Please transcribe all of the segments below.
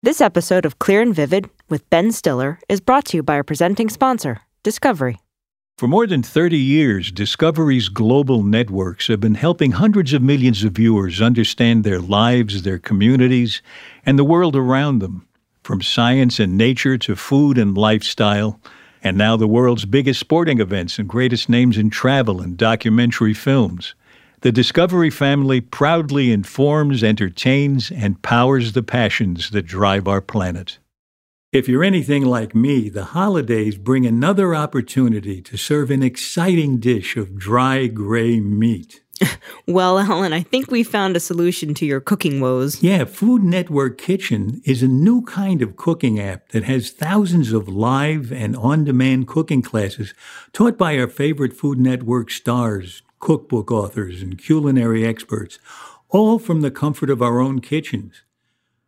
This episode of Clear and Vivid with Ben Stiller is brought to you by our presenting sponsor, Discovery. For more than 30 years, Discovery's global networks have been helping hundreds of millions of viewers understand their lives, their communities, and the world around them. From science and nature to food and lifestyle, and now the world's biggest sporting events and greatest names in travel and documentary films. The Discovery family proudly informs, entertains, and powers the passions that drive our planet. If you're anything like me, the holidays bring another opportunity to serve an exciting dish of dry gray meat. Well, Ellen, I think we found a solution to your cooking woes. Yeah, Food Network Kitchen is a new kind of cooking app that has thousands of live and on demand cooking classes taught by our favorite Food Network stars, cookbook authors, and culinary experts, all from the comfort of our own kitchens.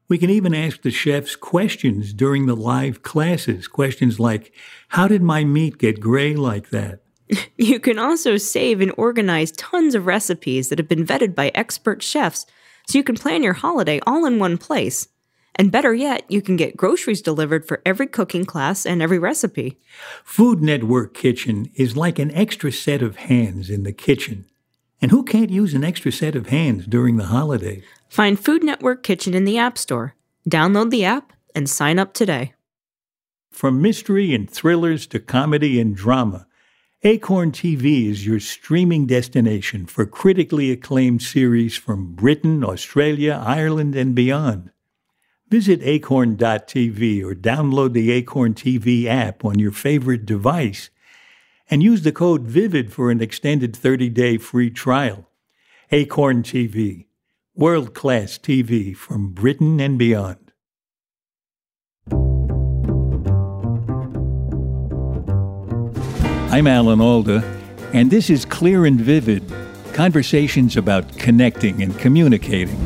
We can even ask the chefs questions during the live classes. Questions like, How did my meat get gray like that? You can also save and organize tons of recipes that have been vetted by expert chefs, so you can plan your holiday all in one place. And better yet, you can get groceries delivered for every cooking class and every recipe. Food Network Kitchen is like an extra set of hands in the kitchen. And who can't use an extra set of hands during the holidays? Find Food Network Kitchen in the App Store. Download the app and sign up today. From mystery and thrillers to comedy and drama, Acorn TV is your streaming destination for critically acclaimed series from Britain, Australia, Ireland, and beyond. Visit acorn.tv or download the Acorn TV app on your favorite device and use the code VIVID for an extended 30-day free trial. Acorn TV, world-class TV from Britain and beyond. I'm Alan Alda, and this is Clear and Vivid conversations about connecting and communicating.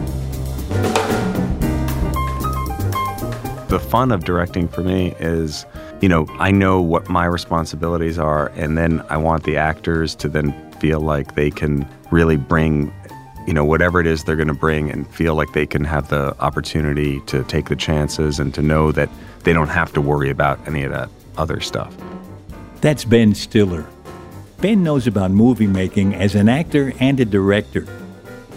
The fun of directing for me is, you know, I know what my responsibilities are, and then I want the actors to then feel like they can really bring, you know, whatever it is they're going to bring and feel like they can have the opportunity to take the chances and to know that they don't have to worry about any of that other stuff. That's Ben Stiller. Ben knows about movie making as an actor and a director,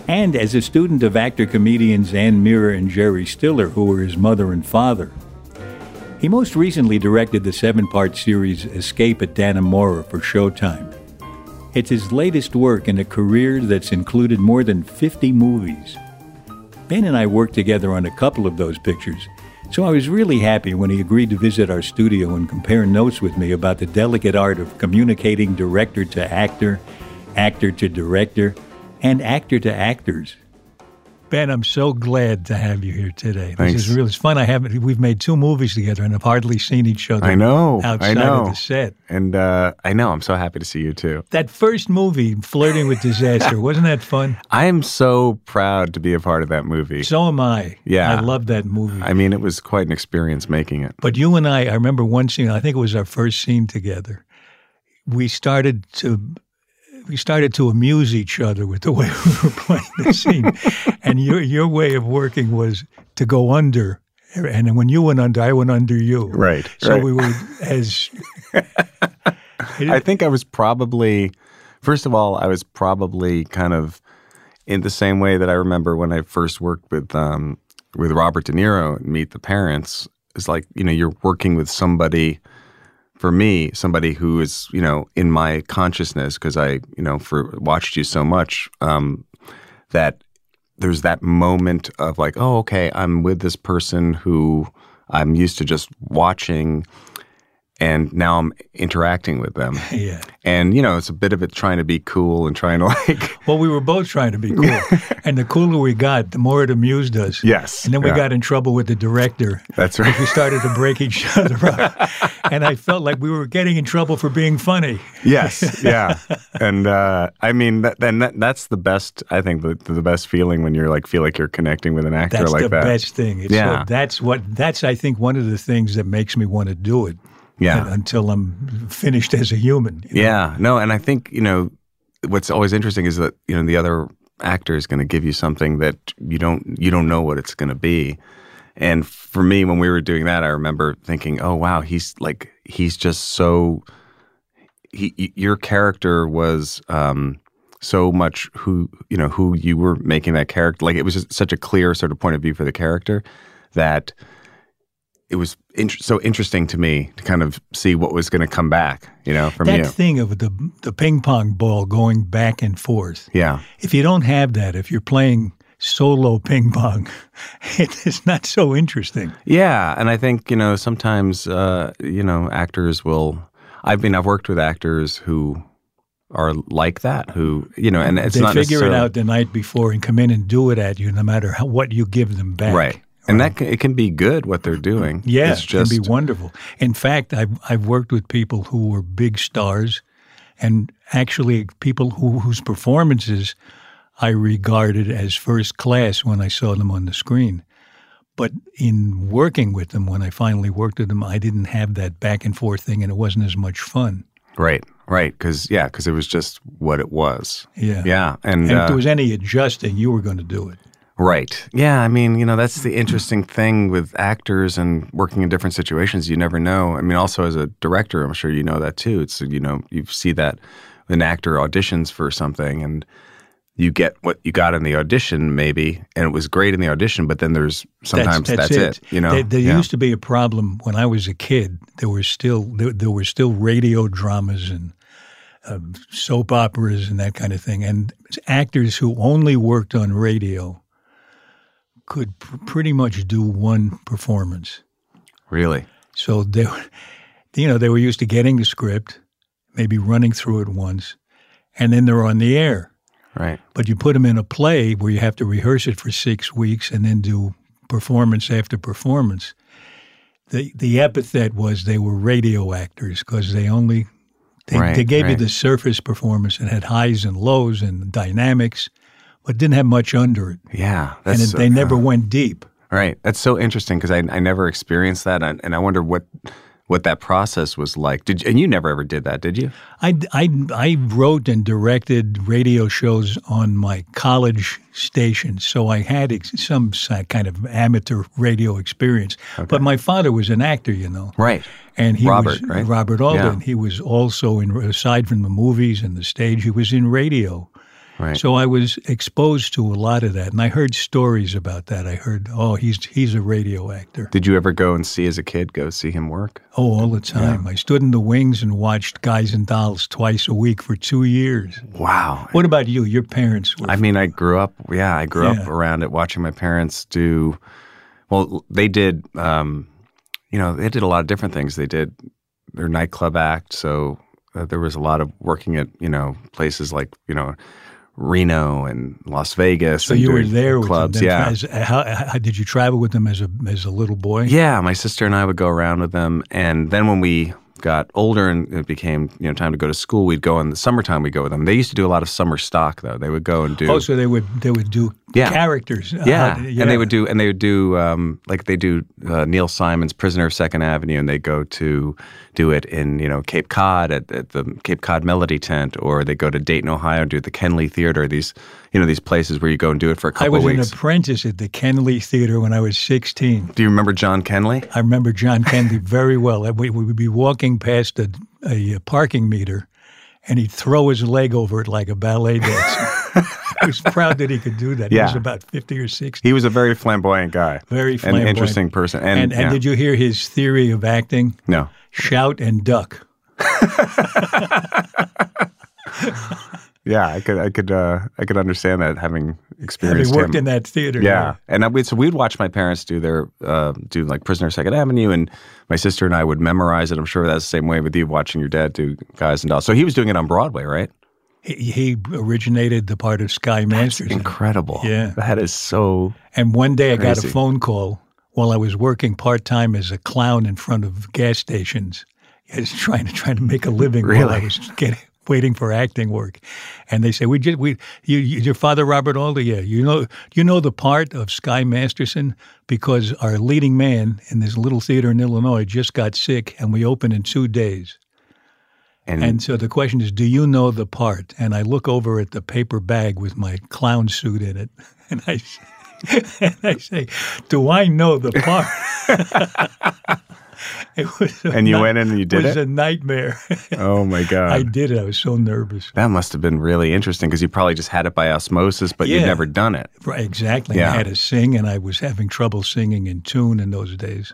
and as a student of actor comedians Anne Meara and Jerry Stiller, who were his mother and father. He most recently directed the seven part series Escape at Dannemora for Showtime. It's his latest work in a career that's included more than 50 movies. Ben and I worked together on a couple of those pictures, so I was really happy when he agreed to visit our studio and compare notes with me about the delicate art of communicating director to actor, actor to director, and actor to actors. Ben, I'm so glad to have you here today. This is really it's fun. I haven't. We've made two movies together and I've hardly seen each other. I know. outside I know. of the set. And uh, I know. I'm so happy to see you too. That first movie, Flirting with Disaster, wasn't that fun? I am so proud to be a part of that movie. So am I. Yeah. I love that movie. I mean, it was quite an experience making it. But you and I, I remember one scene. I think it was our first scene together. We started to we started to amuse each other with the way we were playing the scene, and your your way of working was to go under, and when you went under, I went under you. Right, So right. we were as. I think I was probably, first of all, I was probably kind of in the same way that I remember when I first worked with um, with Robert De Niro and Meet the Parents. It's like you know you're working with somebody. For me, somebody who is you know in my consciousness because I you know for watched you so much um, that there's that moment of like oh okay I'm with this person who I'm used to just watching and now I'm interacting with them. Yeah. And you know, it's a bit of it trying to be cool and trying to like Well, we were both trying to be cool. and the cooler we got, the more it amused us. Yes. And then we yeah. got in trouble with the director. That's right. We started to break each other up. and I felt like we were getting in trouble for being funny. Yes, yeah, and uh, I mean, that, then that, that's the best. I think the the best feeling when you're like feel like you're connecting with an actor That's like the best thing. It's Yeah. what- that's what that's I think one of the things that makes me want to do it. Yeah. Until I'm finished as a human. you know? Yeah, no, and I think you know what's always interesting is that you know the other actor is going to give you something that you don't you don't know what it's going to be. And for me, when we were doing that, I remember thinking, "Oh wow, he's like he's just so." He, your character was um, so much who you know who you were making that character. Like it was just such a clear sort of point of view for the character that it was in- so interesting to me to kind of see what was going to come back. You know, from That you. thing of the the ping pong ball going back and forth. Yeah. If you don't have that, if you're playing solo ping pong, it is not so interesting. Yeah, and I think you know sometimes uh, you know actors will. I mean, I've worked with actors who are like that, who you know, and it's they not figure it out the night before and come in and do it at you, no matter how, what you give them back. right? And that can, it can be good what they're doing. Yeah, it's just it can be wonderful. In fact, I've I've worked with people who were big stars, and actually people who, whose performances I regarded as first class when I saw them on the screen. But in working with them, when I finally worked with them, I didn't have that back and forth thing, and it wasn't as much fun. right, right, because yeah, because it was just what it was. Yeah, Yeah, and, And if uh, there was any adjusting, you were going to do it. Right. Yeah. I mean, you know, that's the interesting thing with actors and working in different situations. You never know. I mean, also as a director, I'm sure you know that too. It's, you know, you see that an actor auditions for something and you get what you got in the audition, maybe, and it was great in the audition, but then there's sometimes that's, it. You know, there, there Yeah. used to be a problem when I was a kid. There were still there, there were still radio dramas and um, soap operas and that kind of thing, and actors who only worked on radio could pr- pretty much do one performance. really. So they, were- you know, they were used to getting the script, maybe running through it once, and then they're on the air. Right. But you put them in a play where you have to rehearse it for six weeks and then do performance after performance. The the epithet was they were radio actors because they only they, Right, they gave you the surface performance and had highs and lows and dynamics, but didn't have much under it, Yeah. and it, they never went deep. Right. That's so interesting because I, I never experienced that, and, and I wonder what what that process was like. Did you, and you never ever did that, did you? I, I, I wrote and directed radio shows on my college station, so I had ex- some kind of amateur radio experience. But my father was an actor, you know. Right. And he Robert, was right? Robert Alda. Yeah. He was also in aside from the movies and the stage, he was in radio. Right. So I was exposed to a lot of that, and I heard stories about that. I heard, oh, he's he's a radio actor. Did you ever go and see as a kid? Go see him work? Oh, all the time. I stood in the wings and watched Guys and Dolls twice a week for two years. Wow. What about you? Your parents were I mean, I grew up. Yeah, I grew up around it, watching my parents do. Well, they did. Um, you know, they did a lot of different things. They did their nightclub act, so uh, there was a lot of working at you know places like you know Reno and Las Vegas. So and you were there with clubs. them. yeah, As, uh, how, uh, how, did you travel with them as a as a little boy? Yeah, my sister and I would go around with them, and then when we got older and it became you know time to go to school, we'd go in the summertime. We'd go with them. They used to do a lot of summer stock though. They would go and do Oh, so they would they would do Yeah. characters. Uh, yeah. and they would do and they would do um, like they do uh, Neil Simon's Prisoner of Second Avenue, and they go to do it in you know Cape Cod at, at the Cape Cod Melody Tent, or they go to Dayton, Ohio, and do it at the Kenley Theater. These you know these places where you go and do it for a couple. I was an apprentice at the Kenley Theater when I was 16. do you remember John Kenley? I remember John Kenley very well. We, we would be walking past a, a parking meter, and he'd throw his leg over it like a ballet dancer. was proud that he could do that. He was about 50 or 60. He was a very flamboyant guy. Very An interesting person. And, And, and yeah. did you hear his theory of acting? No. Shout and duck. Yeah, I could, I could, uh, I could understand that having experienced Having worked him. in that theater. Yeah, and I, so we'd watch my parents do their uh, do like Prisoner Second Avenue, and my sister and I would memorize it. I'm sure that's the same way with you watching your dad do Guys and Dolls. So he was doing it on Broadway, right? He, he originated the part of Sky Masters. Incredible. Yeah. that is so. And one day I got a phone call while I was working part time as a clown in front of gas stations. I was trying to trying to make a living while I was getting waiting for acting work. And they say, "We just we you, you your father Robert Alda, yeah, you know you know the part of Sky Masterson because our leading man in this little theater in Illinois just got sick, and we open in two days." And, And so the question is, do you know the part? And I look over at the paper bag with my clown suit in it, and I, and I say, "Do I know the part?" it was And you night- went in and you did it? it? Was a nightmare. oh my god, I did it. I was so nervous. that must have been really interesting because you probably just had it by osmosis, but you'd never done it. Right, exactly. Yeah. I had to sing, and I was having trouble singing in tune in those days.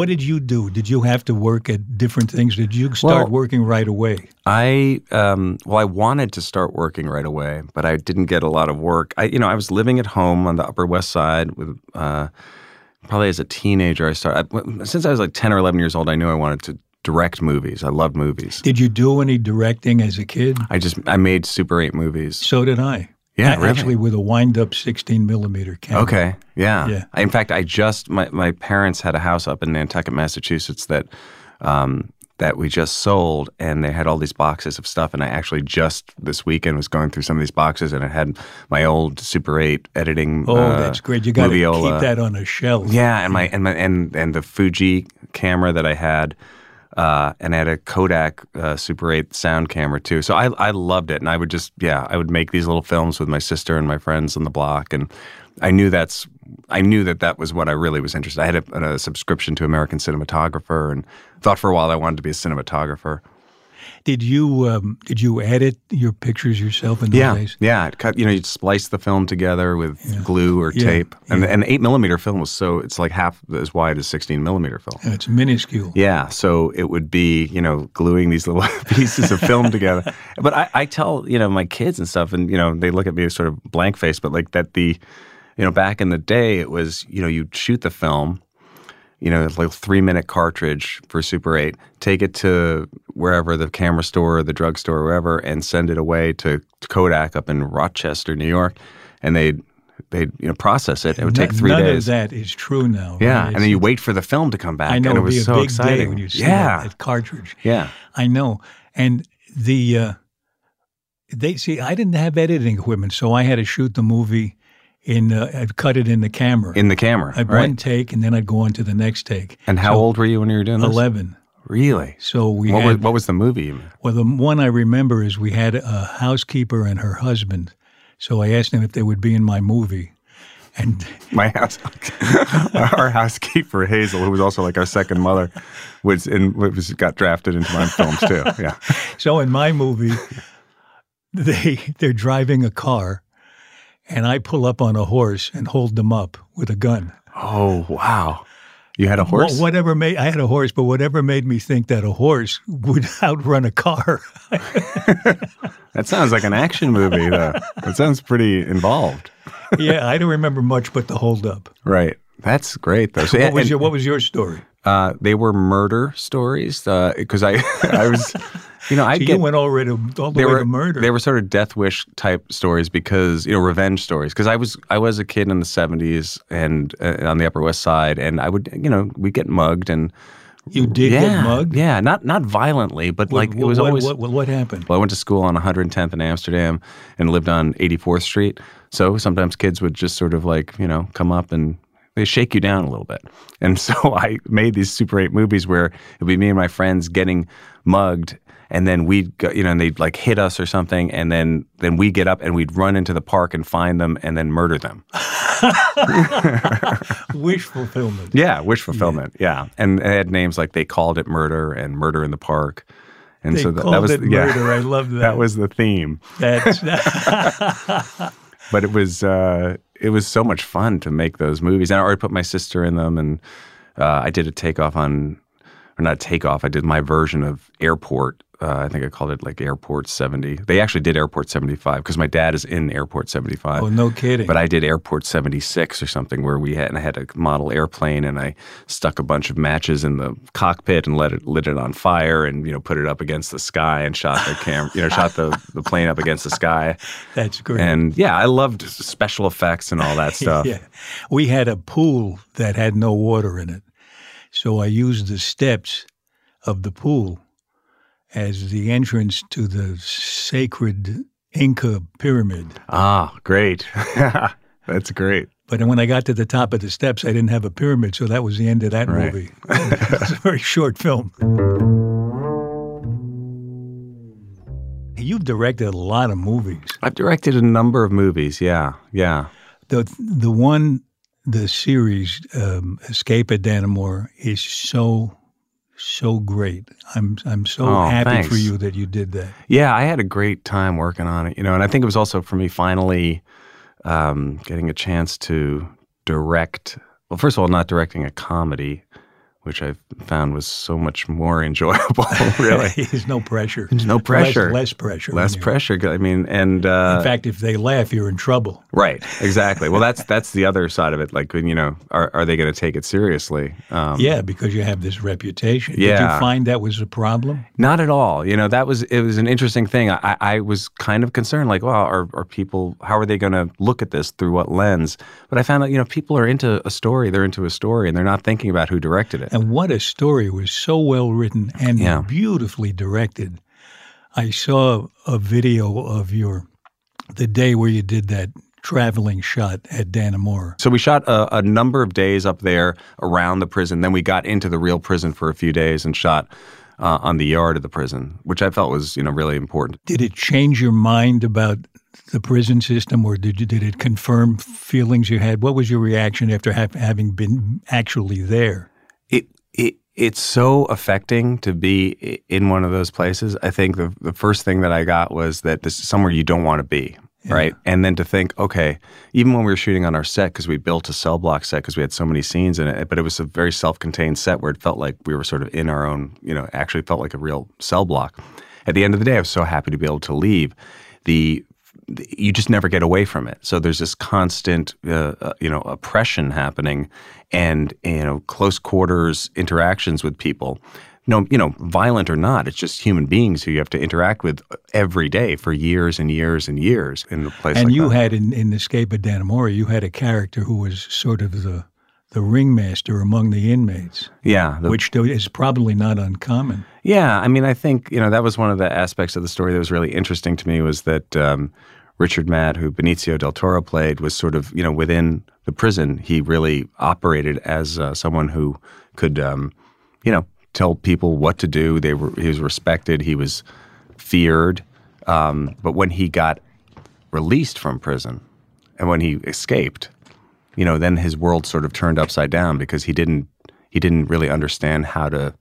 What did you do? Did you have to work at different things? Did you start Well- working right away? I um, well, I wanted to start working right away, but I didn't get a lot of work. I, you know, I was living at home on the Upper West Side with. Uh, probably as a teenager, I started. I, since I was like ten or eleven years old, I knew I wanted to direct movies. I loved movies. Did you do any directing as a kid? I just I made Super Eight movies. So did I. Yeah, really? Actually, with a wind-up 16 millimeter camera. Okay, yeah. Yeah. In fact, I just my my parents had a house up in Nantucket, Massachusetts that. Um, that we just sold, and they had all these boxes of stuff. And I actually just this weekend was going through some of these boxes, and it had my old Super 8 editing. Oh, uh, that's great. You got to keep that on a shelf. Yeah, and my and my and and the Fuji camera that I had, uh, and I had a Kodak uh, Super 8 sound camera too. So I I loved it, and I would just yeah I would make these little films with my sister and my friends on the block, and I knew that's I knew that that was what I really was interested. I had a, a subscription to American Cinematographer, and thought for a while I wanted to be a cinematographer. Did you um, did you edit your pictures yourself in those Yeah, days? yeah. Cut, you know, you'd splice the film together with glue or Yeah, tape, and yeah. and eight millimeter film was so it's like half as wide as sixteen millimeter film. And it's minuscule. Yeah, so it would be you know gluing these little pieces of film together. But I, I tell you know my kids and stuff, and you know they look at me sort of blank faced, but like that the you know back in the day it was you know you'd shoot the film, you know it's like three minute cartridge for Super Eight, take it to wherever the camera store, or the drugstore, or wherever, and send it away to Kodak up in Rochester, New York, and they. They'd you know process it. It would take None- three none days. of that is true now. Yeah, right? and then you wait for the film to come back. I know and it it'd was be a so big exciting. day when you see yeah, that, that cartridge. yeah. I know. And the uh, they see I didn't have editing equipment, so I had to shoot the movie in uh, I'd cut it in the camera. in the camera, I'd right? one take and then I'd go on to the next take. and how old were you when you were doing this? Eleven. Really? So we What had was, what was the movie? well the one I remember is we had a housekeeper and her husband. So I asked them if they would be in my movie. And My house, our housekeeper Hazel, who was also like our second mother, was in was got drafted into my films too. Yeah. So in my movie, they they're driving a car, and I pull up on a horse and hold them up with a gun. Oh wow! You had a horse. Wha- Whatever made I had a horse, but whatever made me think that a horse would outrun a car. That sounds like an action movie, though. That sounds pretty involved. yeah, I don't remember much but the hold up. Right. That's great, though. So, What was and- your What was your story? Uh, they were murder stories because I, I was, you know, I So get you went already all the they way were to murder. They were sort of death wish type stories because you know revenge stories. Because I was I was a kid in the seventies and uh, on the Upper West Side, and I would you know we get mugged and you did yeah, get mugged. Yeah, not not violently, but like What- it was what, always. what, what, what happened? well, I went to school on 110th in Amsterdam and lived on 84th Street. So sometimes kids would just sort of like, you know, come up and they shake you down a little bit. And so I made these Super 8 movies where it would be me and my friends getting mugged. And then we'd go, you know, and they'd like hit us or something. And then, then we get up and we'd run into the park and find them and then murder them. Wish fulfillment. Yeah, wish fulfillment. Yeah. And it had names like They Called It Murder and Murder in the Park. And they so that, that was it yeah, murder. I love that. that was the theme. That's but it was uh, it was so much fun to make those movies. And I already put my sister in them, and uh, I did a takeoff on, or not a takeoff. I did my version of Airport. Uh, I think I called it like Airport 70. They actually did Airport 75 because my dad is in Airport 75. oh, no kidding. But I did Airport 76 or something where we had and I had a model airplane and I stuck a bunch of matches in the cockpit and let it lit it on fire and you know put it up against the sky and shot the cam you know shot the, the plane up against the sky That's great. and yeah I loved special effects and all that stuff. Yeah. We had a pool that had no water in it. So I used the steps of the pool as the entrance to the sacred Inca pyramid. Ah, great. That's great. But when I got to the top of the steps, I didn't have a pyramid, so that was the end of that Right. movie. it's a very short film. You've directed a lot of movies. I've directed a number of movies. Yeah, yeah. The the one, the series um, Escape at Dannemora is so so great. I'm I'm so Oh, happy thanks. for you that you did that. Yeah, I had a great time working on it, you know, and I think it was also for me finally um, getting a chance to direct. Well, first of all, not directing a comedy, which I found was so much more enjoyable. really, There's no pressure. There's no pressure. Less, less pressure. less pressure. I mean, and uh, In fact, if they laugh, you're in trouble. right, exactly. Well, that's that's the other side of it. Like, you know, are are they going to take it seriously? Um, yeah, because you have this reputation. Did Yeah. you find that was a problem? Not at all. You know, that was it was an interesting thing. I, I was kind of concerned, like, well, are, are people how are they going to look at this through what lens? But I found out, you know, people are into a story. They're into a story, and they're not thinking about who directed it. And what a story It was so well written and Yeah. beautifully directed. I saw a video of your the day where you did that traveling shot at Dannemora. So we shot a, a number of days up there around the prison. Then we got into the real prison for a few days and shot uh, on the yard of the prison, which I felt was, you know, really important. Did it change your mind about the prison system, or did you, did it confirm feelings you had? What was your reaction after ha- having been actually there? It it it's so affecting to be in one of those places. I think the the first thing that I got was that this is somewhere you don't want to be, right? And then to think, okay, even when we were shooting on our set because we built a cell block set because we had so many scenes in it, but it was a very self-contained set where it felt like we were sort of in our own, you know, actually felt like a real cell block. At the end of the day, I was so happy to be able to leave. The you just never get away from it. So there's this constant, uh, uh, you know, oppression happening, and you know, close quarters interactions with people. No, you know, violent or not, it's just human beings who you have to interact with every day for years and years and years in a place and like you that. had in, in Escape at Dannemora, you had a character who was sort of the the ringmaster among the inmates, yeah, the- which is probably not uncommon. Yeah, I mean, I think you know that was one of the aspects of the story that was really interesting to me was that um, Richard Matt, who Benicio del Toro played, was sort of you know within the prison. He really operated as uh, someone who could, um, you know, tell people what to do. They were he was respected. He was feared. Um, but when he got released from prison and when he escaped, you know, then his world sort of turned upside down because he didn't he didn't really understand how to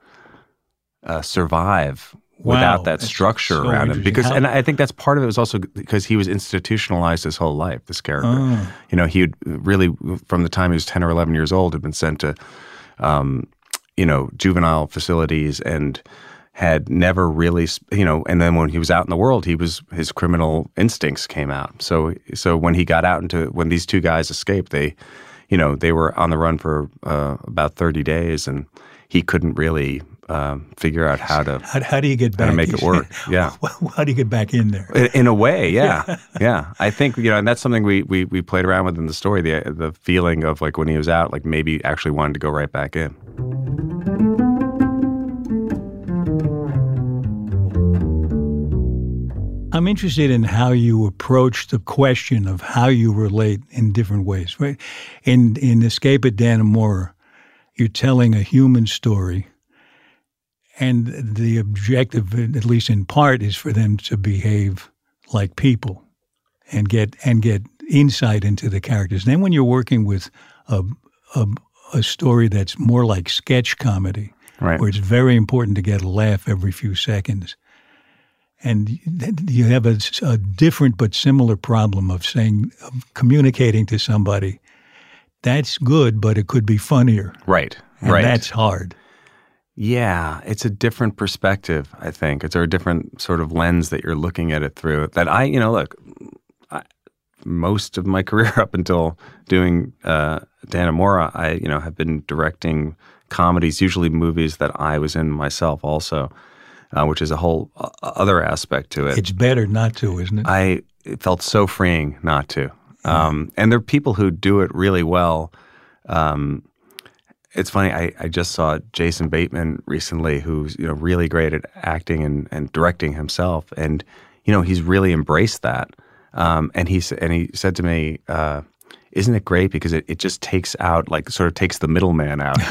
uh, survive Wow, without that structure so around him. Because, How- and I think that's part of it was also because he was institutionalized his whole life. This character, Oh. you know, he had really from the time he was ten or eleven years old had been sent to, um, you know, juvenile facilities and had never really, you know, and then when he was out in the world, he was his criminal instincts came out. So, so when he got out into when these two guys escaped, they, you know, they were on the run for uh, about thirty days, and he couldn't really um, figure out how to How, how do you get back? how to make it work. Yeah. how do you get back in there? In, in a way, yeah, yeah. I think you know, and that's something we, we we played around with in the story. The the feeling of like when he was out, like maybe actually wanted to go right back in. I'm interested in how you approach the question of how you relate in different ways. Right? In in Escape at Dannemora, you're telling a human story, and the objective, at least in part, is for them to behave like people and get and get insight into the characters. then, when you're working with a, a a story that's more like sketch comedy, Right. where it's very important to get a laugh every few seconds. and you have a, a, different but similar problem of saying of communicating to somebody that's good but it could be funnier right and right that's hard yeah it's a different perspective i think it's a different sort of lens that you're looking at it through that i you know look I, most of my career up until doing uh, Dannemora, I you know have been directing comedies, usually movies that I was in myself also uh, which is a whole uh, other aspect to it. It's better not to, isn't it? I it felt so freeing not to. Um, and there are people who do it really well. Um, it's funny. I, I just saw Jason Bateman recently, who's you know really great at acting and, and directing himself, and you know he's really embraced that. Um, and he and he said to me, uh, isn't it great because it, it just takes out like sort of takes the middleman out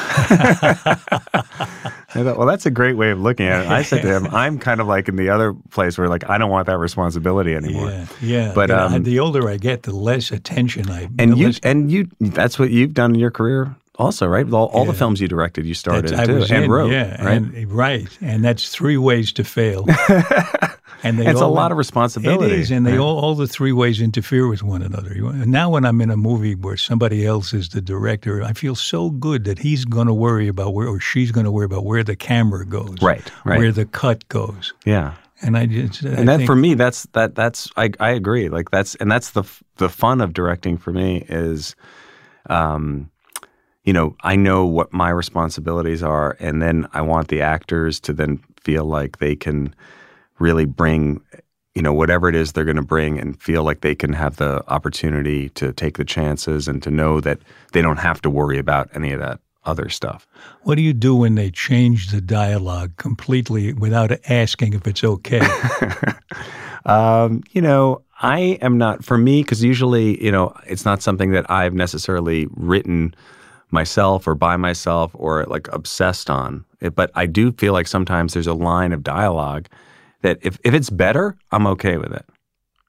I thought, well, that's a great way of looking at it. I said to him, I'm kind of like in the other place where like I don't want that responsibility anymore. Yeah, yeah. But yeah, um, the older I get, the less attention I. And you less, and you that's what you've done in your career also, right? All, all Yeah. the films you directed, you started too and in, wrote, yeah, right? and, right, and that's three ways to fail. and they it's a lot of responsibility. It is, and they right? all all the three ways interfere with one another. Now, when I'm in a movie where somebody else is the director, I feel so good that he's going to worry about where, or she's going to worry about where the camera goes, Right, right. where the cut goes, yeah. and I just I and that think, for me that's that that's I, I agree like that's and that's the the fun of directing for me is um you know i know what my responsibilities are and then i want the actors to then feel like they can really bring you know whatever it is they're going to bring and feel like they can have the opportunity to take the chances and to know that they don't have to worry about any of that other stuff What do you do when they change the dialogue completely without asking if it's okay? Um, you know, I am not for me because usually, you know, it's not something that I've necessarily written myself or by myself or like obsessed on. It, but I do feel like sometimes there's a line of dialogue that if if it's better, I'm okay with it.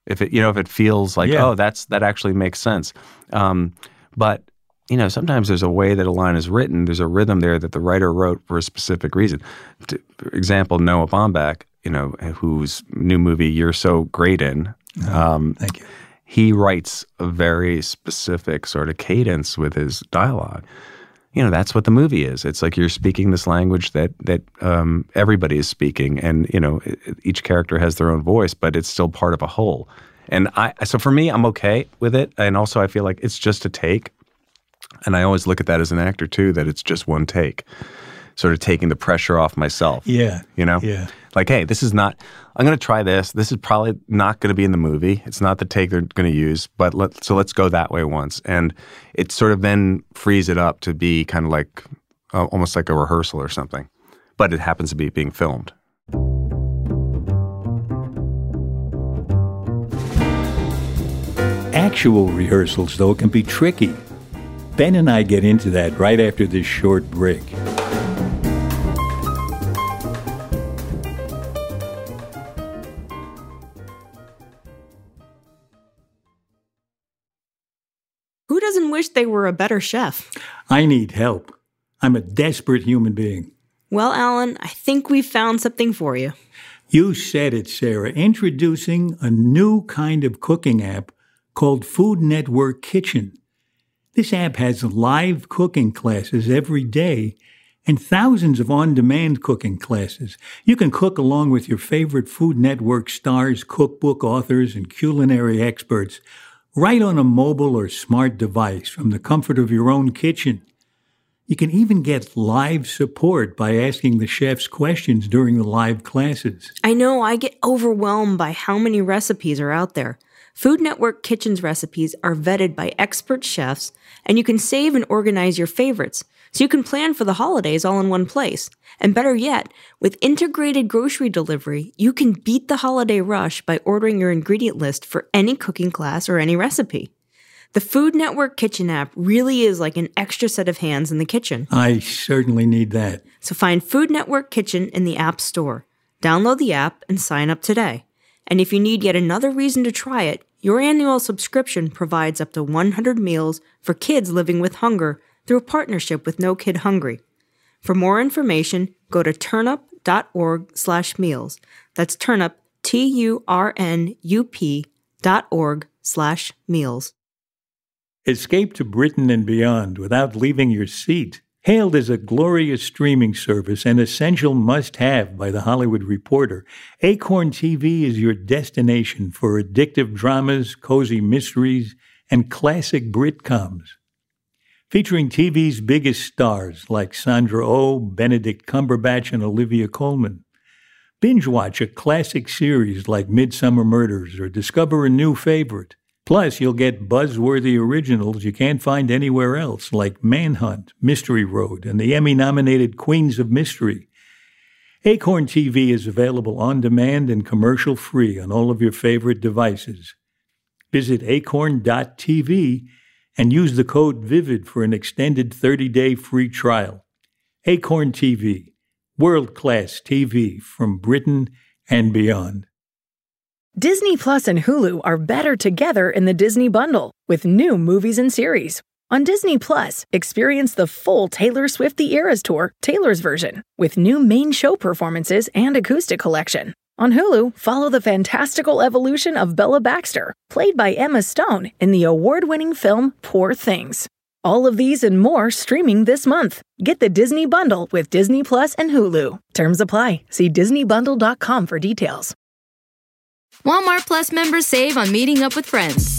If it you know if it feels like Yeah. oh that's that actually makes sense. Um, but you know sometimes there's a way that a line is written. There's a rhythm there that the writer wrote for a specific reason. To, for example, Noah Baumbach, you know, whose new movie you're so great in. Um, Thank you. He writes a very specific sort of cadence with his dialogue. You know, that's what the movie is. It's like you're speaking this language that that um, everybody is speaking, and you know, each character has their own voice, but it's still part of a whole. And I, so for me, I'm okay with it, and also I feel like it's just a take, and I always look at that as an actor too, that it's just one take, sort of taking the pressure off myself. Yeah. You know? Yeah. Like, hey, this is not, I'm going to try this. This is probably not going to be in the movie. It's not the take they're going to use, but let, so let's go that way once. And it sort of then frees it up to be kind of like, uh, almost like a rehearsal or something. But it happens to be being filmed. Actual rehearsals, though, can be tricky. Ben and I get into that right after this short break. Wish they were a better chef? I need help. I'm a desperate human being. Well, Alan, I think we've found something for you. You said it, Sarah. Introducing a new kind of cooking app called Food Network Kitchen. This app has live cooking classes every day and thousands of on demand cooking classes. You can cook along with your favorite Food Network stars, cookbook authors, and culinary experts right on a mobile or smart device from the comfort of your own kitchen. You can even get live support by asking the chefs questions during the live classes. I know I get overwhelmed by how many recipes are out there. Food Network Kitchen's recipes are vetted by expert chefs, and you can save and organize your favorites so you can plan for the holidays all in one place. And better yet, with integrated grocery delivery, you can beat the holiday rush by ordering your ingredient list for any cooking class or any recipe. The Food Network Kitchen app really is like an extra set of hands in the kitchen. I certainly need that. So find Food Network Kitchen in the App Store. Download the app and sign up today. And if you need yet another reason to try it, your annual subscription provides up to 100 meals for kids living with hunger through a partnership with No Kid Hungry. For more information, go to turnup.org/meals. That's turnup T-U-R-N-U-P dot org slash meals. Escape to Britain and beyond without leaving your seat. Hailed as a glorious streaming service, an essential must have by The Hollywood Reporter, Acorn TV is your destination for addictive dramas, cozy mysteries, and classic Britcoms. Featuring TV's biggest stars like Sandra oh, Benedict Cumberbatch, and Olivia Colman. Binge watch a classic series like Midsomer Murders or discover a new favorite. Plus, you'll get buzzworthy originals you can't find anywhere else, like Manhunt, Mystery Road, and the Emmy nominated Queens of Mystery. Acorn TV is available on demand and commercial free on all of your favorite devices. Visit acorn.tv and use the code VIVID for an extended 30 day free trial. Acorn TV world class TV from Britain and beyond. Disney Plus and Hulu are better together in the Disney Bundle with new movies and series. On Disney Plus, experience the full Taylor Swift The Eras Tour, Taylor's version, with new main show performances and acoustic collection. On Hulu, follow the fantastical evolution of Bella Baxter, played by Emma Stone in the award winning film Poor Things. All of these and more streaming this month. Get the Disney Bundle with Disney Plus and Hulu. Terms apply. See DisneyBundle.com for details. Walmart Plus members save on meeting up with friends.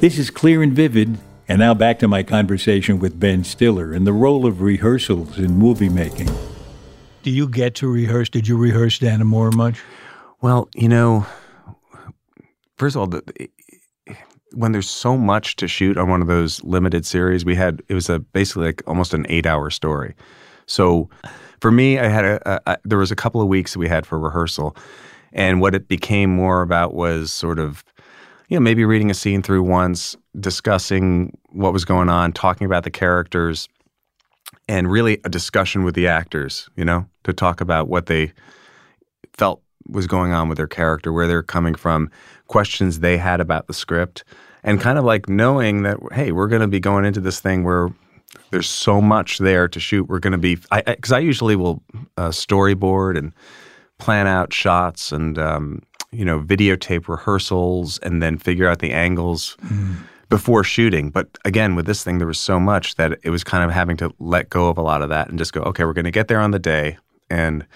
This is Clear and Vivid, and now back to my conversation with Ben Stiller and the role of rehearsals in movie making. Do you get to rehearse? Did you rehearse Dannemora much? Well, you know, first of all, the, when there's so much to shoot on one of those limited series, we had it was a basically like almost an eight-hour story. So, for me, I had a, a, a there was a couple of weeks that we had for rehearsal, and what it became more about was sort of you know, maybe reading a scene through once, discussing what was going on, talking about the characters, and really a discussion with the actors, you know, to talk about what they felt was going on with their character, where they're coming from, questions they had about the script, and kind of like knowing that, hey, we're going to be going into this thing where there's so much there to shoot. We're going to be, because I, I, usually will uh, storyboard and plan out shots and um, you know, videotape rehearsals and then figure out the angles mm. before shooting. But again, with this thing, there was so much that it was kind of having to let go of a lot of that and just go, okay, we're going to get there on the day. And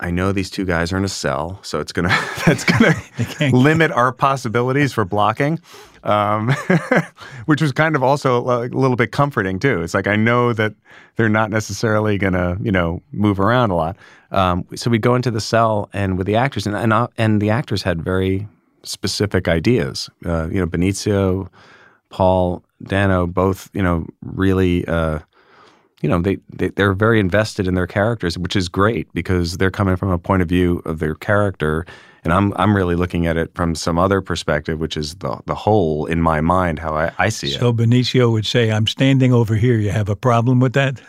I know these two guys are in a cell, so it's gonna that's gonna limit our possibilities for blocking, um, which was kind of also a little bit comforting too. It's like I know that they're not necessarily gonna you know move around a lot. Um, so we'd go into the cell and with the actors, and and, uh, and the actors had very specific ideas. Uh, you know, Benicio, Paul, Dano, both you know really. Uh, you know, they, they they're very invested in their characters, which is great because they're coming from a point of view of their character, and I'm I'm really looking at it from some other perspective, which is the the whole in my mind how I, I see it. So Benicio would say, "I'm standing over here. You have a problem with that?"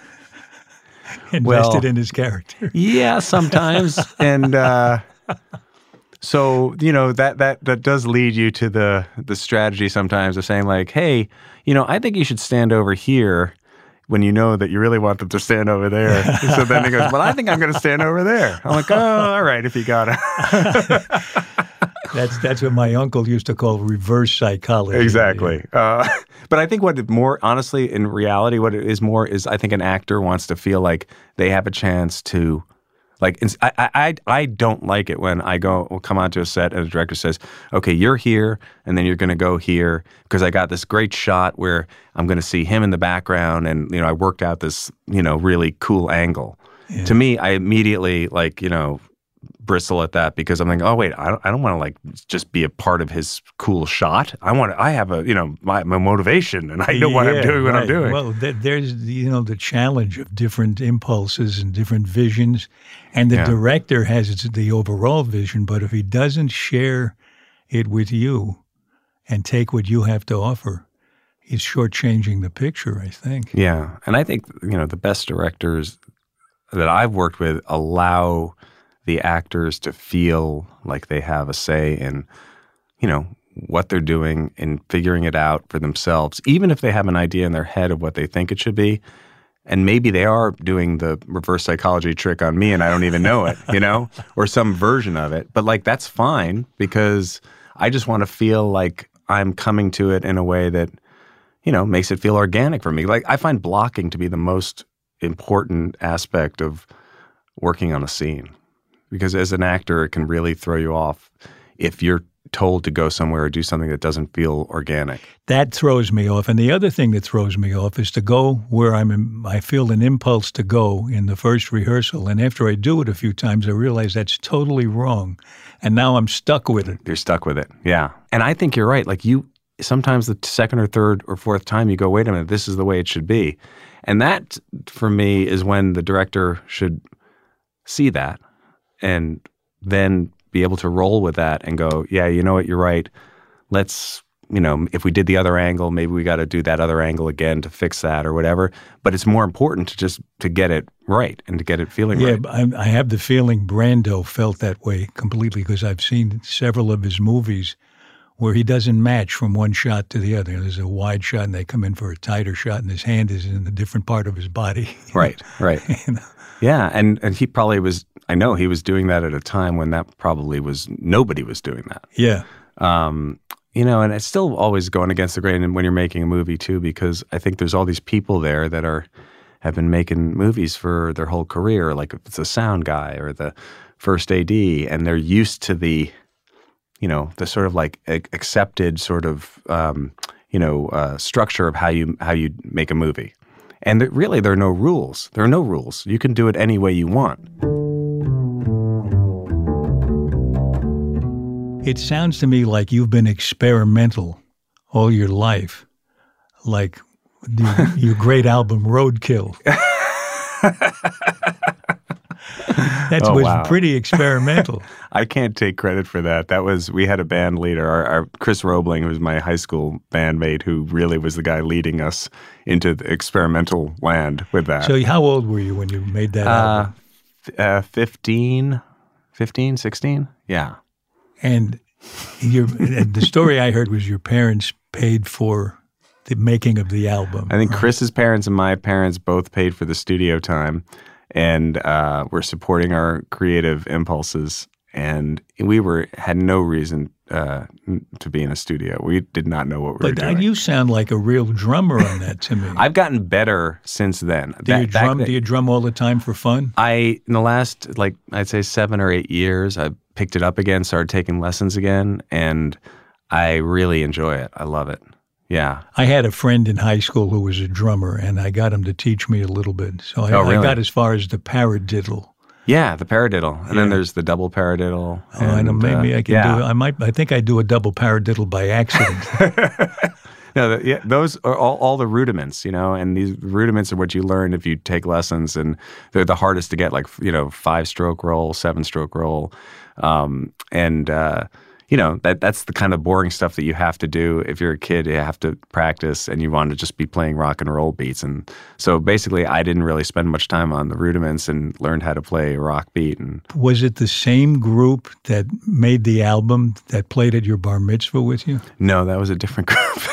invested well, in his character. yeah, sometimes, and. Uh, so you know that that that does lead you to the the strategy sometimes of saying like, hey, you know, I think you should stand over here when you know that you really want them to stand over there. so then he goes, Well, I think I'm going to stand over there. I'm like, Oh, all right, if you got it. that's that's what my uncle used to call reverse psychology. Exactly. Uh, but I think what more honestly, in reality, what it is more is I think an actor wants to feel like they have a chance to Like I, I, I I don't like it when I go will come onto a set and the director says, "Okay, you're here, and then you're going to go here because I got this great shot where I'm going to see him in the background, and you know I worked out this you know really cool angle." To me, I immediately like you know bristle at that because I'm like, oh wait, I don't, I don't want to like just be a part of his cool shot. I want to, I have a you know my, my motivation and I know what I'm doing what I'm right. doing. Well, th- there's you know the challenge of different impulses and different visions, and the Yeah. director has its- the overall vision. But if he doesn't share it with you and take what you have to offer, he's shortchanging the picture. I think. Yeah, and I think you know the best directors that I've worked with allow the actors to feel like they have a say in, you know, what they're doing and figuring it out for themselves, even if they have an idea in their head of what they think it should be. And maybe they are doing the reverse psychology trick on me and I don't even know it, you know, or some version of it. But like, that's fine because I just want to feel like I'm coming to it in a way that, you know, makes it feel organic for me. Like, I find blocking to be the most important aspect of working on a scene because as an actor, it can really throw you off if you're told to go somewhere or do something that doesn't feel organic. That throws me off. And the other thing that throws me off is to go where I'm in, I feel an impulse to go in the first rehearsal. And after I do it a few times, I realize that's totally wrong. And now I'm stuck with it. You're stuck with it. Yeah. And I think you're right. Like you sometimes the second or third or fourth time you go, wait a minute, this is the way it should be. And that for me is when the director should see that and then be able to roll with that and go, yeah, you know what, you're right. Let's, you know, if we did the other angle, maybe we got to do that other angle again to fix that or whatever. But it's more important to just to get it right and to get it feeling Yeah, right. Yeah, I, I have the feeling Brando felt that way completely because I've seen several of his movies where he doesn't match from one shot to the other. There's a wide shot and they come in for a tighter shot and his hand is in a different part of his body. Right, right. Yeah, and and he probably was. I know he was doing that at a time when that probably was nobody was doing that. yeah. Um, you know, and it's still always going against the grain when you're making a movie too, because I think there's all these people there that are have been making movies for their whole career. Like if it's a sound guy or the first AD, and they're used to the, you know, the sort of like ac- accepted sort of, um, you know, uh, structure of how you how you make a movie. And really, there are no rules. There are no rules. You can do it any way you want. It sounds to me like you've been experimental all your life, like the, your great album Roadkill. That Oh, was wow. pretty experimental. I can't take credit for that. That was we had a band leader, our, our Chris Roebling, who was my high school bandmate, who really was the guy leading us into the experimental land with that. so, how old were you when you made that uh, album? f- uh, 15, 15, 16? Yeah. And your, the story I heard was your parents paid for the making of the album. I think Chris's parents and my parents both paid for the studio time and uh, were supporting our creative impulses. And we were had no reason uh, to be in a studio. We did not know what we were doing. But you sound like a real drummer on that to me. I've gotten better since then. do you Back- back drum? do you drum all the time for fun? I in the last like I'd say seven or eight years, I picked it up again, started taking lessons again, and I really enjoy it. I love it. Yeah. I had a friend in high school who was a drummer, and I got him to teach me a little bit. So I, Oh, I got as far as the paradiddle. Yeah, the paradiddle, and then there's the double paradiddle. Oh, I know. Maybe uh, I can yeah. do. I might. I think I do a double paradiddle by accident. No, the, yeah, those are all, all the rudiments, you know, and these rudiments are what you learn if you take lessons, and they're the hardest to get, like you know, five stroke roll, seven stroke roll, um, and uh, you know that that's the kind of boring stuff that you have to do if you're a kid. You have to practice, and you want to just be playing rock and roll beats, and so basically, I didn't really spend much time on the rudiments and learned how to play a rock beat, and was it the same group that made the album that played at your bar mitzvah with you? no, that was a different group.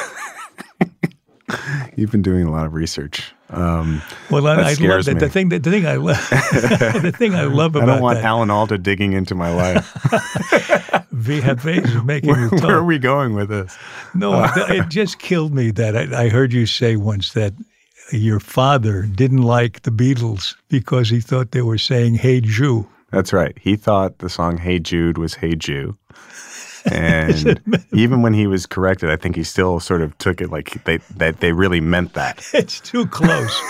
You've been doing a lot of research. Um, Well, I, That I love that. me. The thing that the thing I love the thing I love about I don't want that Alan Alda digging into my life. VFAs is making where, you talk. where are we going with this? No, it- it just killed me that I, I heard you say once that your father didn't like the Beatles because he thought they were saying "Hey Jew." That's right. He thought the song "Hey Jude" was "Hey Jew," and even when he was corrected, I think he still sort of took it like they that they really meant that. It's too close.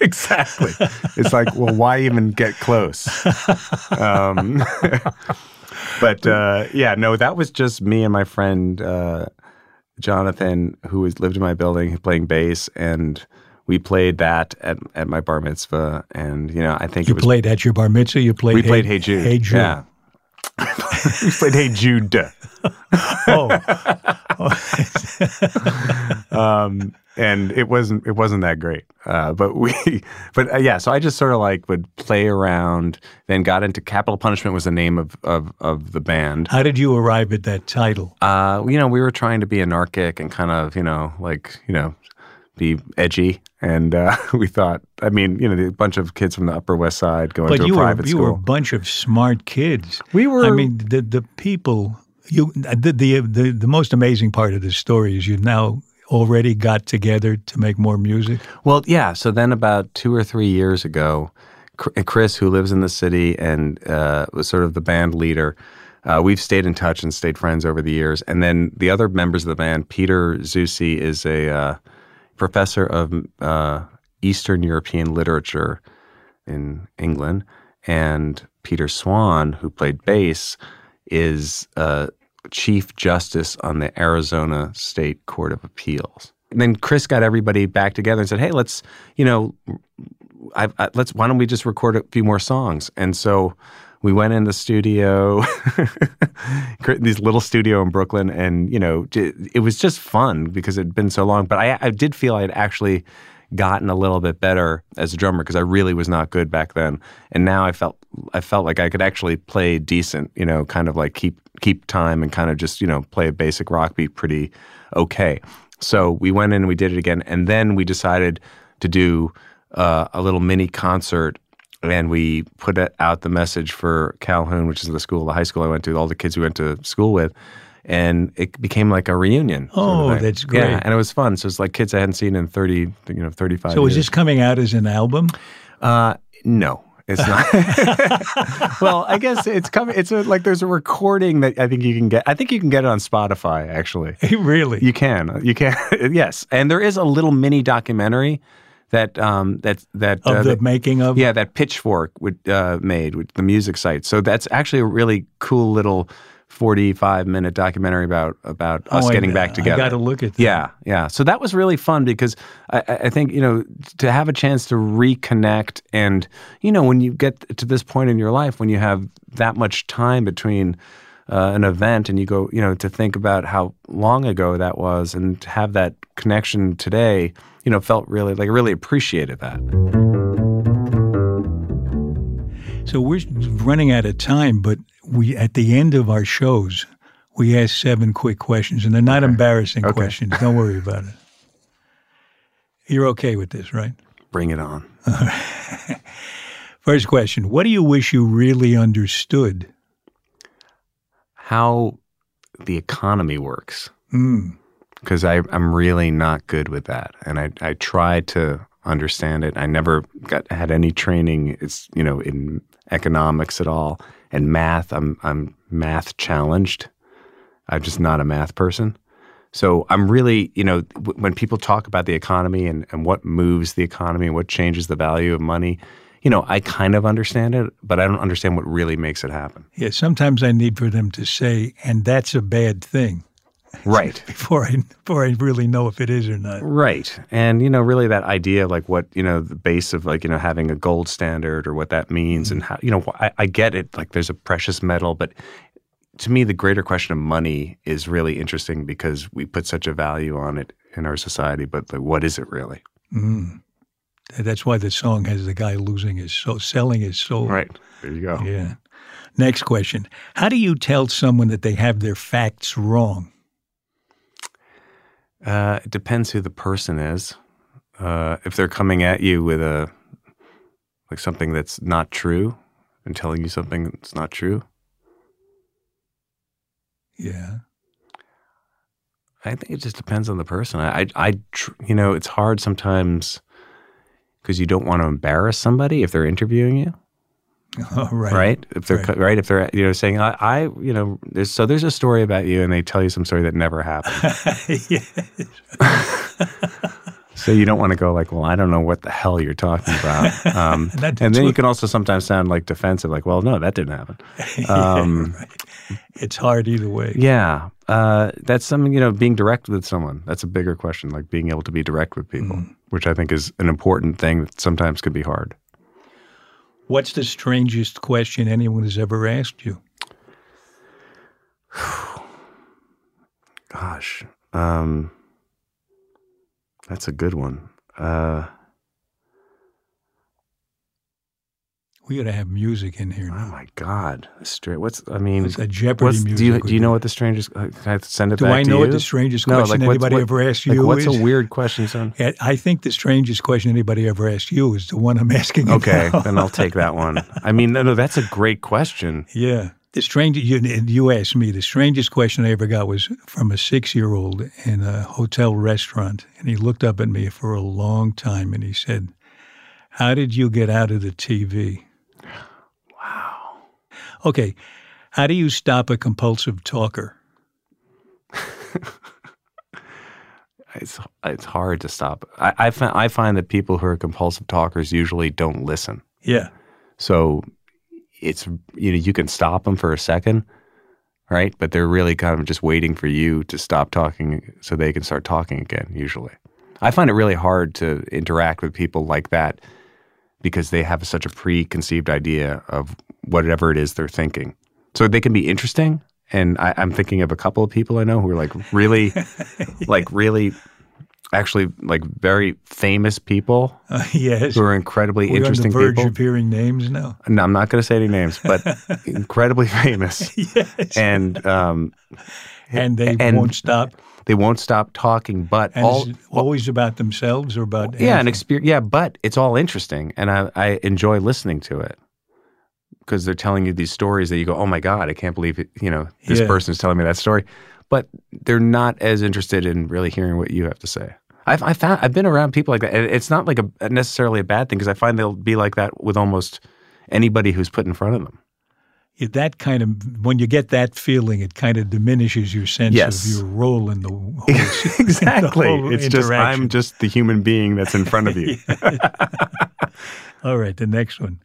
exactly. It's like, well, why even get close? Um, but uh, yeah, no, that was just me and my friend uh, Jonathan, who was lived in my building, playing bass, and we played that at, at my bar mitzvah. And you know, I think You it was played at your bar mitzvah. You played. we played Hey Jude. Hey Jude. Yeah. we played Hey Jude. Oh, um, and it wasn't it wasn't that great. Uh, but we, but uh, yeah. So I just sort of like would play around. Then got into Capital Punishment was the name of of, of the band. how did you arrive at that title? Uh, you know, we were trying to be anarchic and kind of you know like you know be edgy. And uh, we thought, I mean, you know, a bunch of kids from the Upper West Side going But to a you were you school. were a bunch of smart kids. We were- I mean, the the people. You the, the the the most amazing part of this story is you now already got together to make more music. Well, yeah. So then, about two or three years ago, Chris, who lives in the city and uh, was sort of the band leader, uh, we've stayed in touch and stayed friends over the years. And then the other members of the band, Peter Zusi, is a uh, professor of uh, Eastern European literature in England, and Peter Swann, who played bass, is uh, chief justice on the Arizona State Court of Appeals. And then Chris got everybody back together and said, "Hey, let's, you know, I, I, let's. Why don't we just record a few more songs?" And so we went in the studio, this little studio in Brooklyn, and you know, it was just fun because it had been so long. But I, I did feel I had actually gotten a little bit better as a drummer because I really was not good back then, and now I felt I felt like I could actually play decent. You know, kind of like keep keep time and kind of just you know play a basic rock beat pretty okay. So we went in and we did it again, and then we decided to do uh, a little mini concert. And we put out the message for Calhoun, which is the school, the high school I went to, all the kids we went to school with, and it became like a reunion. sort of Oh, that's Yeah, and it was fun. So it's like kids I hadn't seen in thirty, you know, thirty-five. So is years. this coming out as an album? Uh, no, it's not. well, I guess it's coming. It's a, like there's a recording that I think you can get. I think you can get it on Spotify. Actually, really? you can. You can. yes, and there is a little mini documentary that um that that of uh, the that- making of? yeah that Pitchfork would uh, made with the music site. So that's actually a really cool little. 45 minute documentary about about us Oh, I- getting back together. I together. gotta look at that. Yeah, yeah. So that was really fun because I, I think you know to have a chance to reconnect and you know when you get to this point in your life when you have that much time between uh, an event and you go you know to think about how long ago that was and to have that connection today you know felt really like I really appreciated that. So we're running out of time, but we at the end of our shows, we ask seven quick questions, and they're not embarrassing Okay. questions. Don't worry about it. You're okay with this, right? Bring it on. First question: What do you wish you really understood? How the economy works. Mm. because I'm really not good with that, and I I tried to understand it. I never got had any training. It's you know in economics at all, and math. I'm I'm math challenged. I'm just not a math person. So I'm really, you know, w- when people talk about the economy and, and what moves the economy and what changes the value of money, you know, I kind of understand it, but I don't understand what really makes it happen. Yeah, sometimes I need for them to say, "And that's a bad thing," Right. before I before I really know if it is or not. Right. And, you know, really that idea of like what, you know, the base of like, you know, having a gold standard or what that means and how, you know, I, I get it. Like there's a precious metal, but to me, the greater question of money is really interesting because we put such a value on it in our society. But like, what is it really? Mm. That's why the song has the guy losing his soul, selling his soul. Right. There you go. Yeah. Next question: How do you tell someone that they have their facts wrong? Uh, it depends who the person is. Uh, if they're coming at you with a, like something that's not true and telling you something that's not true, Yeah. I think it just depends on the person. I, I, I tr- you know, it's hard sometimes because you don't want to embarrass somebody if they're interviewing you. Oh, right. right? If they're Right. right. right, if they're you know saying I, I you know there's, so there's a story about you and they tell you some story that never happened. yeah. so you don't want to go like, well, I don't know what the hell you're talking about. Um, That- and then you can also sometimes sound like defensive, like, well, no, that didn't happen. Um, It's hard either way. Yeah, uh, that's something you know. Being direct with someone that's a bigger question. Like being able to be direct with people, Mm. which I think is an important thing that sometimes could be hard. What's the strangest question anyone has ever asked you? Gosh, um, that's a good one. Uh, We got to have music in here oh my God, Stra- what's I mean? It's a Jeopardy what's, music. do you do you know what the strangest? uh, Can I send it Do back I to know what the strangest No, question like, anybody what- ever asked like, you what's is? a weird question, son? I think the strangest question anybody ever asked you is the one I'm asking you Okay, now. then I'll take that one. I mean, no, no, that's a great question. Yeah. The strangest, you, you asked me, the strangest question I ever got was from a six year old in a hotel restaurant. And he looked up at me for a long time and he said, How did you get out of the TV? Okay. How do you stop a compulsive talker? It's it's hard to stop. I I, fi- I find that people who are compulsive talkers usually don't listen. Yeah. So it's you know you can stop them for a second, right? But they're really kind of just waiting for you to stop talking so they can start talking again. Usually, I find it really hard to interact with people like that because they have such a preconceived idea of whatever it is they're thinking. So they can be interesting, and I, I'm thinking of a couple of people I know who are like really, like really, actually like very famous people Uh, yes. who are incredibly We're on the verge people. of hearing names now. No, I'm not going to say any names, but incredibly famous. yes. And um, And they and- won't stop. They won't stop talking. But And all, always about themselves or about yeah, an experience. Yeah, but it's all interesting, and I, I enjoy listening to it because they're telling you these stories that you go, "Oh my god, I can't believe it!" You know, this Yeah. person's telling me that story, but they're not as interested in really hearing what you have to say. I've I found I've been around people like that, and it's not like a necessarily a bad thing because I find they'll be like that with almost anybody who's put in front of them. That kind of when you get that feeling, it kind of diminishes your sense Yes. of your role in the whole, exactly. the whole It's just I'm just the human being that's in front of you. All right, the next one.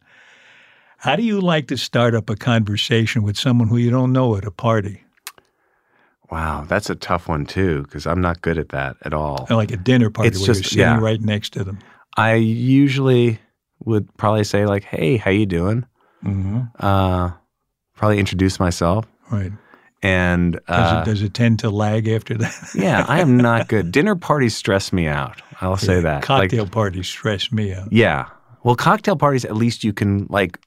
How do you like to start up a conversation with someone who you don't know at a party, wow, that's a tough one too because I'm not good at that at all. Like a dinner party It's where just- you're sitting yeah. right next to them? I usually would probably say like, "Hey, how you doing?" Mm-hmm. Uh, probably introduce myself Right. and Does, uh, it, does it tend to lag after that? yeah, I am not good. Dinner parties stress me out. I'll say that. Like, Cocktail parties stress me out. yeah. Well, cocktail parties at least you can like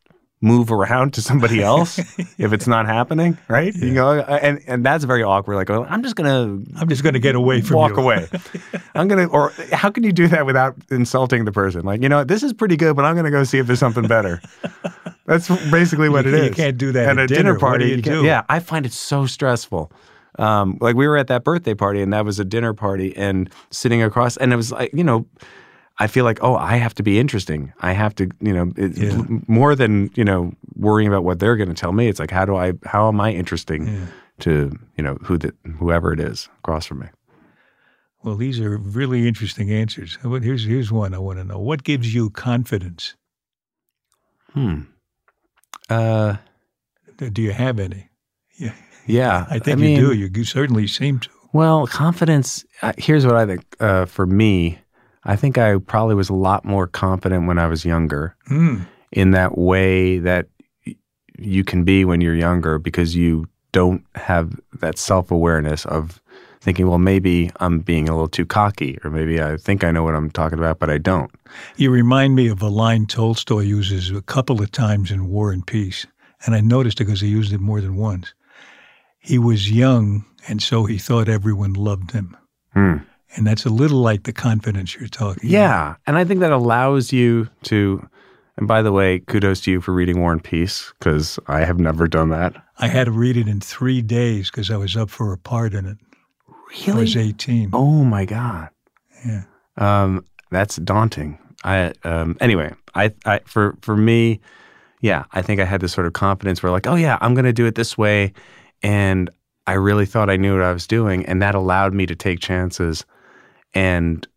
move around to somebody else if it's not happening, right? You know, and and that's very awkward. Like, I'm just gonna I'm just going to get away from walk you. away. I'm gonna, or how can you do that without insulting the person? Like, you know, this is pretty good, but I'm gonna go see if there's something better. That's basically what You it is. you can't do that at at a dinner. dinner party. do you do? Yeah, I find it so stressful. Um, like we were at that birthday party, and that was a dinner party, and sitting across, and it was like, you know. I feel like, oh, I have to be interesting. I have to, you know, it, Yeah. more than you know worrying about what they're going to tell me. It's like, how do I, how am I interesting Yeah. to, you know, who the, whoever it is across from me? Well, these are really interesting answers. Here's here's one I want to know. What gives you confidence? Hmm. Uh, Do you have any? Yeah, yeah. I think mean, you do. You, you certainly seem to. Well, confidence. Uh, here's what I think. Uh, for me, I think I probably was a lot more confident when I was younger. Mm. In that way that you can be when you're younger, because you don't have that self awareness of thinking, well, maybe I'm being a little too cocky, or maybe I think I know what I'm talking about, but I don't. You remind me of a line Tolstoy uses a couple of times in War and Peace, and I noticed it because he used it more than once. He was young, and so he thought everyone loved him. Hmm. And that's a little like the confidence you're talking about. Yeah. And I think that allows you to, and by the way, kudos to you for reading War and Peace, because I have never done that. I had to read it in three days because I was up for a part in it. I was 18. Oh my God. Yeah. Um, that's daunting. I um, anyway, I, I for for me, yeah, I think I had this sort of confidence where like, oh yeah, I'm going to do it this way, and I really thought I knew what I was doing, and that allowed me to take chances and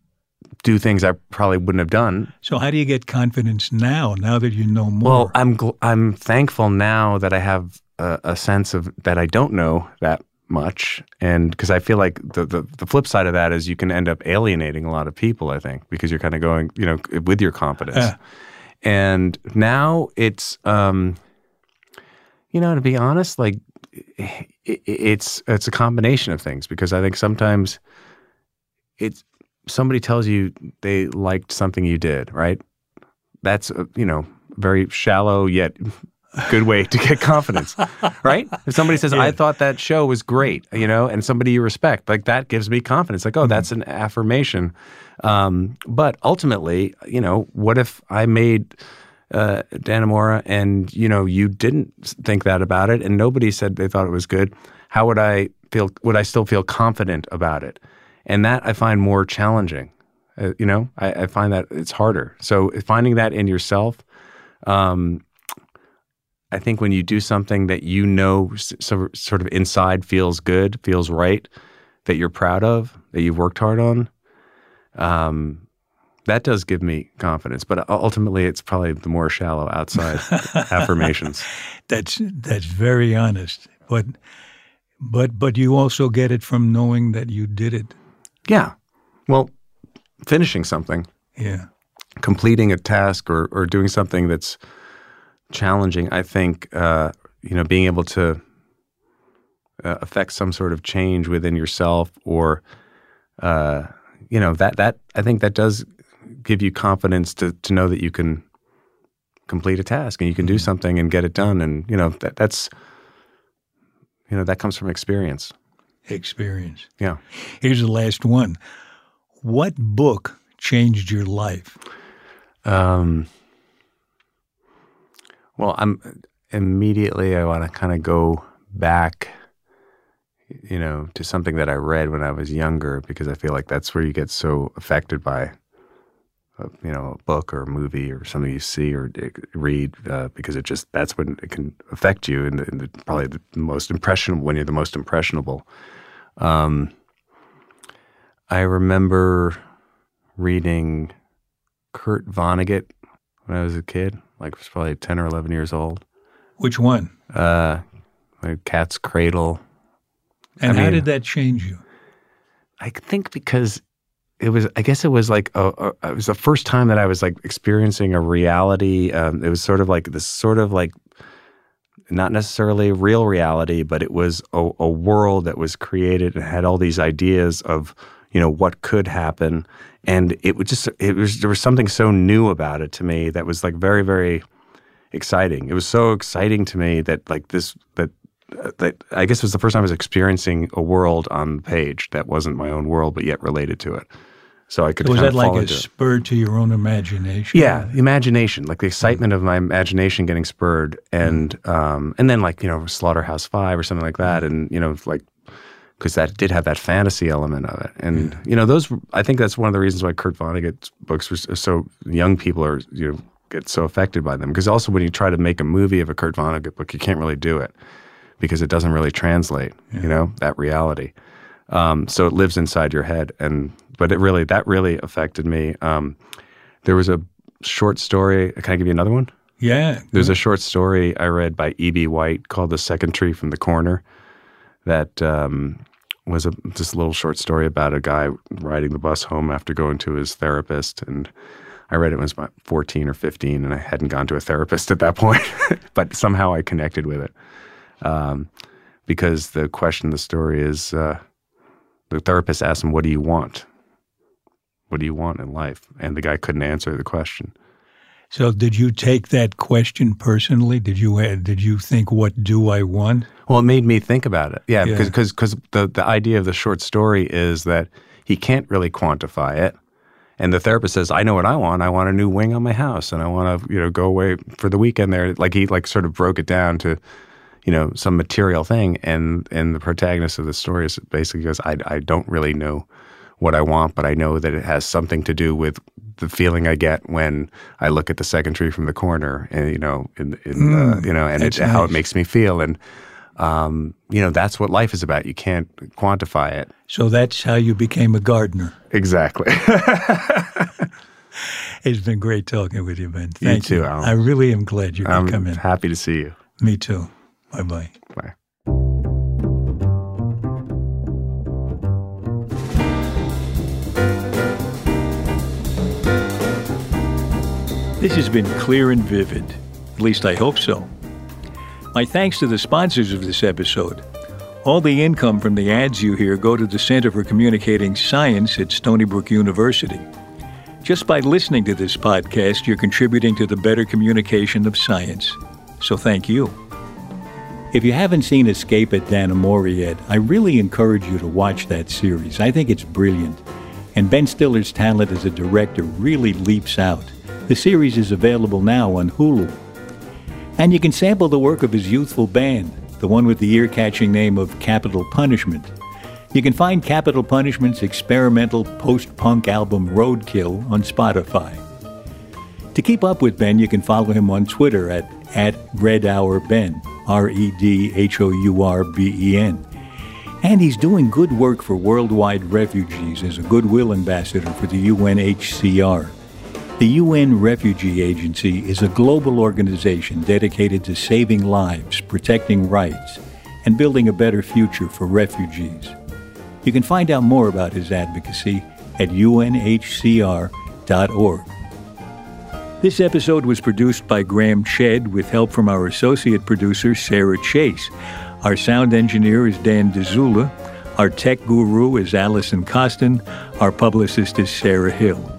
do things I probably wouldn't have done. So how do you get confidence now? Now that you know more. Well, I'm gl- I'm thankful now that I have a, a sense of that I don't know that much, and because I feel like the, the the flip side of that is you can end up alienating a lot of people. I think because you're kind of going, you know, with your confidence. Uh. And now it's, um, you know, to be honest, like it, it's it's a combination of things because I think sometimes it's somebody tells you they liked something you did, right? That's a, you know very shallow yet good way to get confidence, right? If somebody says, "I thought that show was great," you know, and somebody you respect, like that gives me confidence. Like, oh, that's an affirmation. Um, but ultimately, you know, what if I made uh, Dannemora and you know you didn't think that about it, and nobody said they thought it was good? How would I feel? Would I still feel confident about it? And that I find more challenging. Uh, you know, I, I, find that it's harder. So finding that in yourself. Um, I think when you do something that you know so, sort of inside feels good, feels right, that you're proud of, that you've worked hard on, um, that does give me confidence. But ultimately, it's probably the more shallow outside affirmations. That's that's very honest. But but but you also get it from knowing that you did it. Yeah. Well, finishing something. Yeah. Completing a task or or doing something that's challenging. I think uh, you know being able to uh, affect some sort of change within yourself or uh, you know that that I think that does give you confidence to to know that you can complete a task and you can do something and get it done and you know that that's you know that comes from experience Experience. yeah Here's the last one. What book changed your life? um well i'm immediately i want to kind of go back you know to something that i read when i was younger because i feel like that's where you get so affected by a, you know a book or a movie or something you see or read uh, because it just that's when it can affect you and, and probably the most impressionable when you're the most impressionable. Um, i remember reading kurt vonnegut when i was a kid like I was probably 10 or 11 years old Which one? uh, like cat's cradle And I how mean- did that change you? I think because it was, I guess it was like, a, a, it was the first time that I was like experiencing a reality. Um, it was sort of like this sort of like, not necessarily real reality, but it was a, a world that was created and had all these ideas of, you know, what could happen. And it was just, it was, there was something so new about it to me that was like very, very exciting. It was so exciting to me that like this, that uh, that I guess it was the first time I was experiencing a world on the page that wasn't my own world, but yet related to it. So I could Was kind that like a spur to your own imagination? Yeah, imagination, like the excitement of my imagination getting spurred, and um, and then like you know Slaughterhouse Five or something like that, and you know like because that did have that fantasy element of it, and you know those I think that's one of the reasons why Kurt Vonnegut's books were so young people are you know get so affected by them because also when you try to make a movie of a Kurt Vonnegut book, you can't really do it because it doesn't really translate, you know, that reality. Um, so it lives inside your head, and but it really that really affected me. Um, there was a short story. Can I give you another one? Yeah. There's a short story I read by E.B. White called "The Second Tree from the Corner," that um, was a just a little short story about a guy riding the bus home after going to his therapist, and I read it when I was about 14 or 15, and I hadn't gone to a therapist at that point, but somehow I connected with it um, because the question of the story is uh, the therapist asked him, "What do you want? What do you want in life?" And the guy couldn't answer the question. So did you take that question personally? Did you uh, did you think what do I want? Well, it made me think about it. Yeah, Yeah. because because because the the idea of the short story is that he can't really quantify it, and the therapist says, "I know what I want. I want a new wing on my house, and I want to you know go away for the weekend there." Like he like sort of broke it down to, you know, some material thing, and and the protagonist of the story is basically goes, "I I don't really know." What I want, but I know that it has something to do with the feeling I get when I look at the second tree from the corner, and you know, in, in mm, you know, and it, nice. how it makes me feel, and um, you know, that's what life is about. You can't quantify it. So that's how you became a gardener. Exactly. it's been great talking with you, Ben. Thank you. Too, you. I really am glad you could I'm come in. Happy to see you. Me too. Bye-bye. bye. This has been clear and vivid. At least I hope so. My thanks to the sponsors of this episode. All the income from the ads you hear go to the Center for Communicating Science at Stony Brook University. Just by listening to this podcast, you're contributing to the better communication of science. So thank you. If you haven't seen Escape at Dannemora yet, I really encourage you to watch that series. I think it's brilliant. And Ben Stiller's talent as a director really leaps out. The series is available now on Hulu. And you can sample the work of his youthful band, the one with the ear catching name of Capital Punishment. You can find Capital Punishment's experimental post punk album Roadkill on Spotify. To keep up with Ben, you can follow him on Twitter at, at R E D H O U R B E N. And he's doing good work for worldwide refugees as a goodwill ambassador for the UNHCR. The UN Refugee Agency is a global organization dedicated to saving lives, protecting rights, and building a better future for refugees. You can find out more about his advocacy at unhcr.org. This episode was produced by Graham Chedd with help from our associate producer, Sarah Chase. Our sound engineer is Dan Dzula. Our tech guru is Allison Costin. Our publicist is Sarah Hill.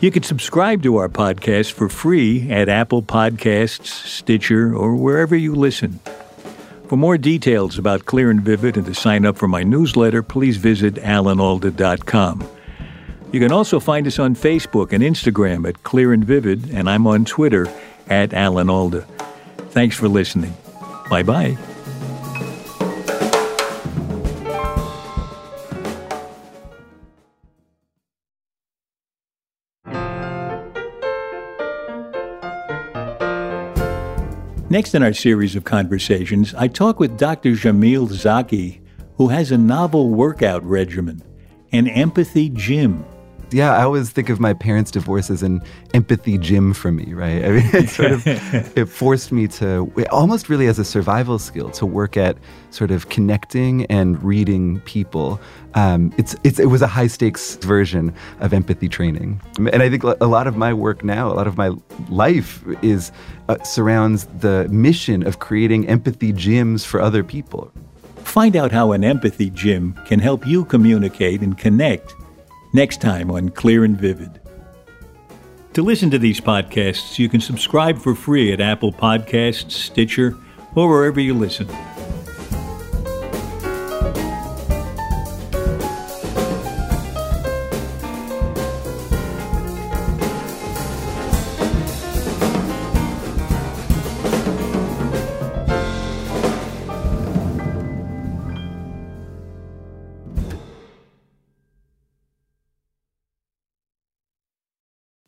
You can subscribe to our podcast for free at Apple Podcasts, Stitcher, or wherever you listen. For more details about Clear and Vivid and to sign up for my newsletter, please visit alanalda.com. You can also find us on Facebook and Instagram at Clear and Vivid, and I'm on Twitter at Alan Alda. Thanks for listening. Bye bye. Next in our series of conversations, I talk with Dr. Jamil Zaki, who has a novel workout regimen, an empathy gym yeah, I always think of my parents' divorce as an empathy gym for me, right? I mean, it sort of it forced me to almost really as a survival skill to work at sort of connecting and reading people. Um, it's, it's it was a high stakes version of empathy training, and I think a lot of my work now, a lot of my life is uh, surrounds the mission of creating empathy gyms for other people. Find out how an empathy gym can help you communicate and connect next time on Clear and Vivid. To listen to these podcasts, you can subscribe for free at Apple Podcasts, Stitcher, or wherever you listen.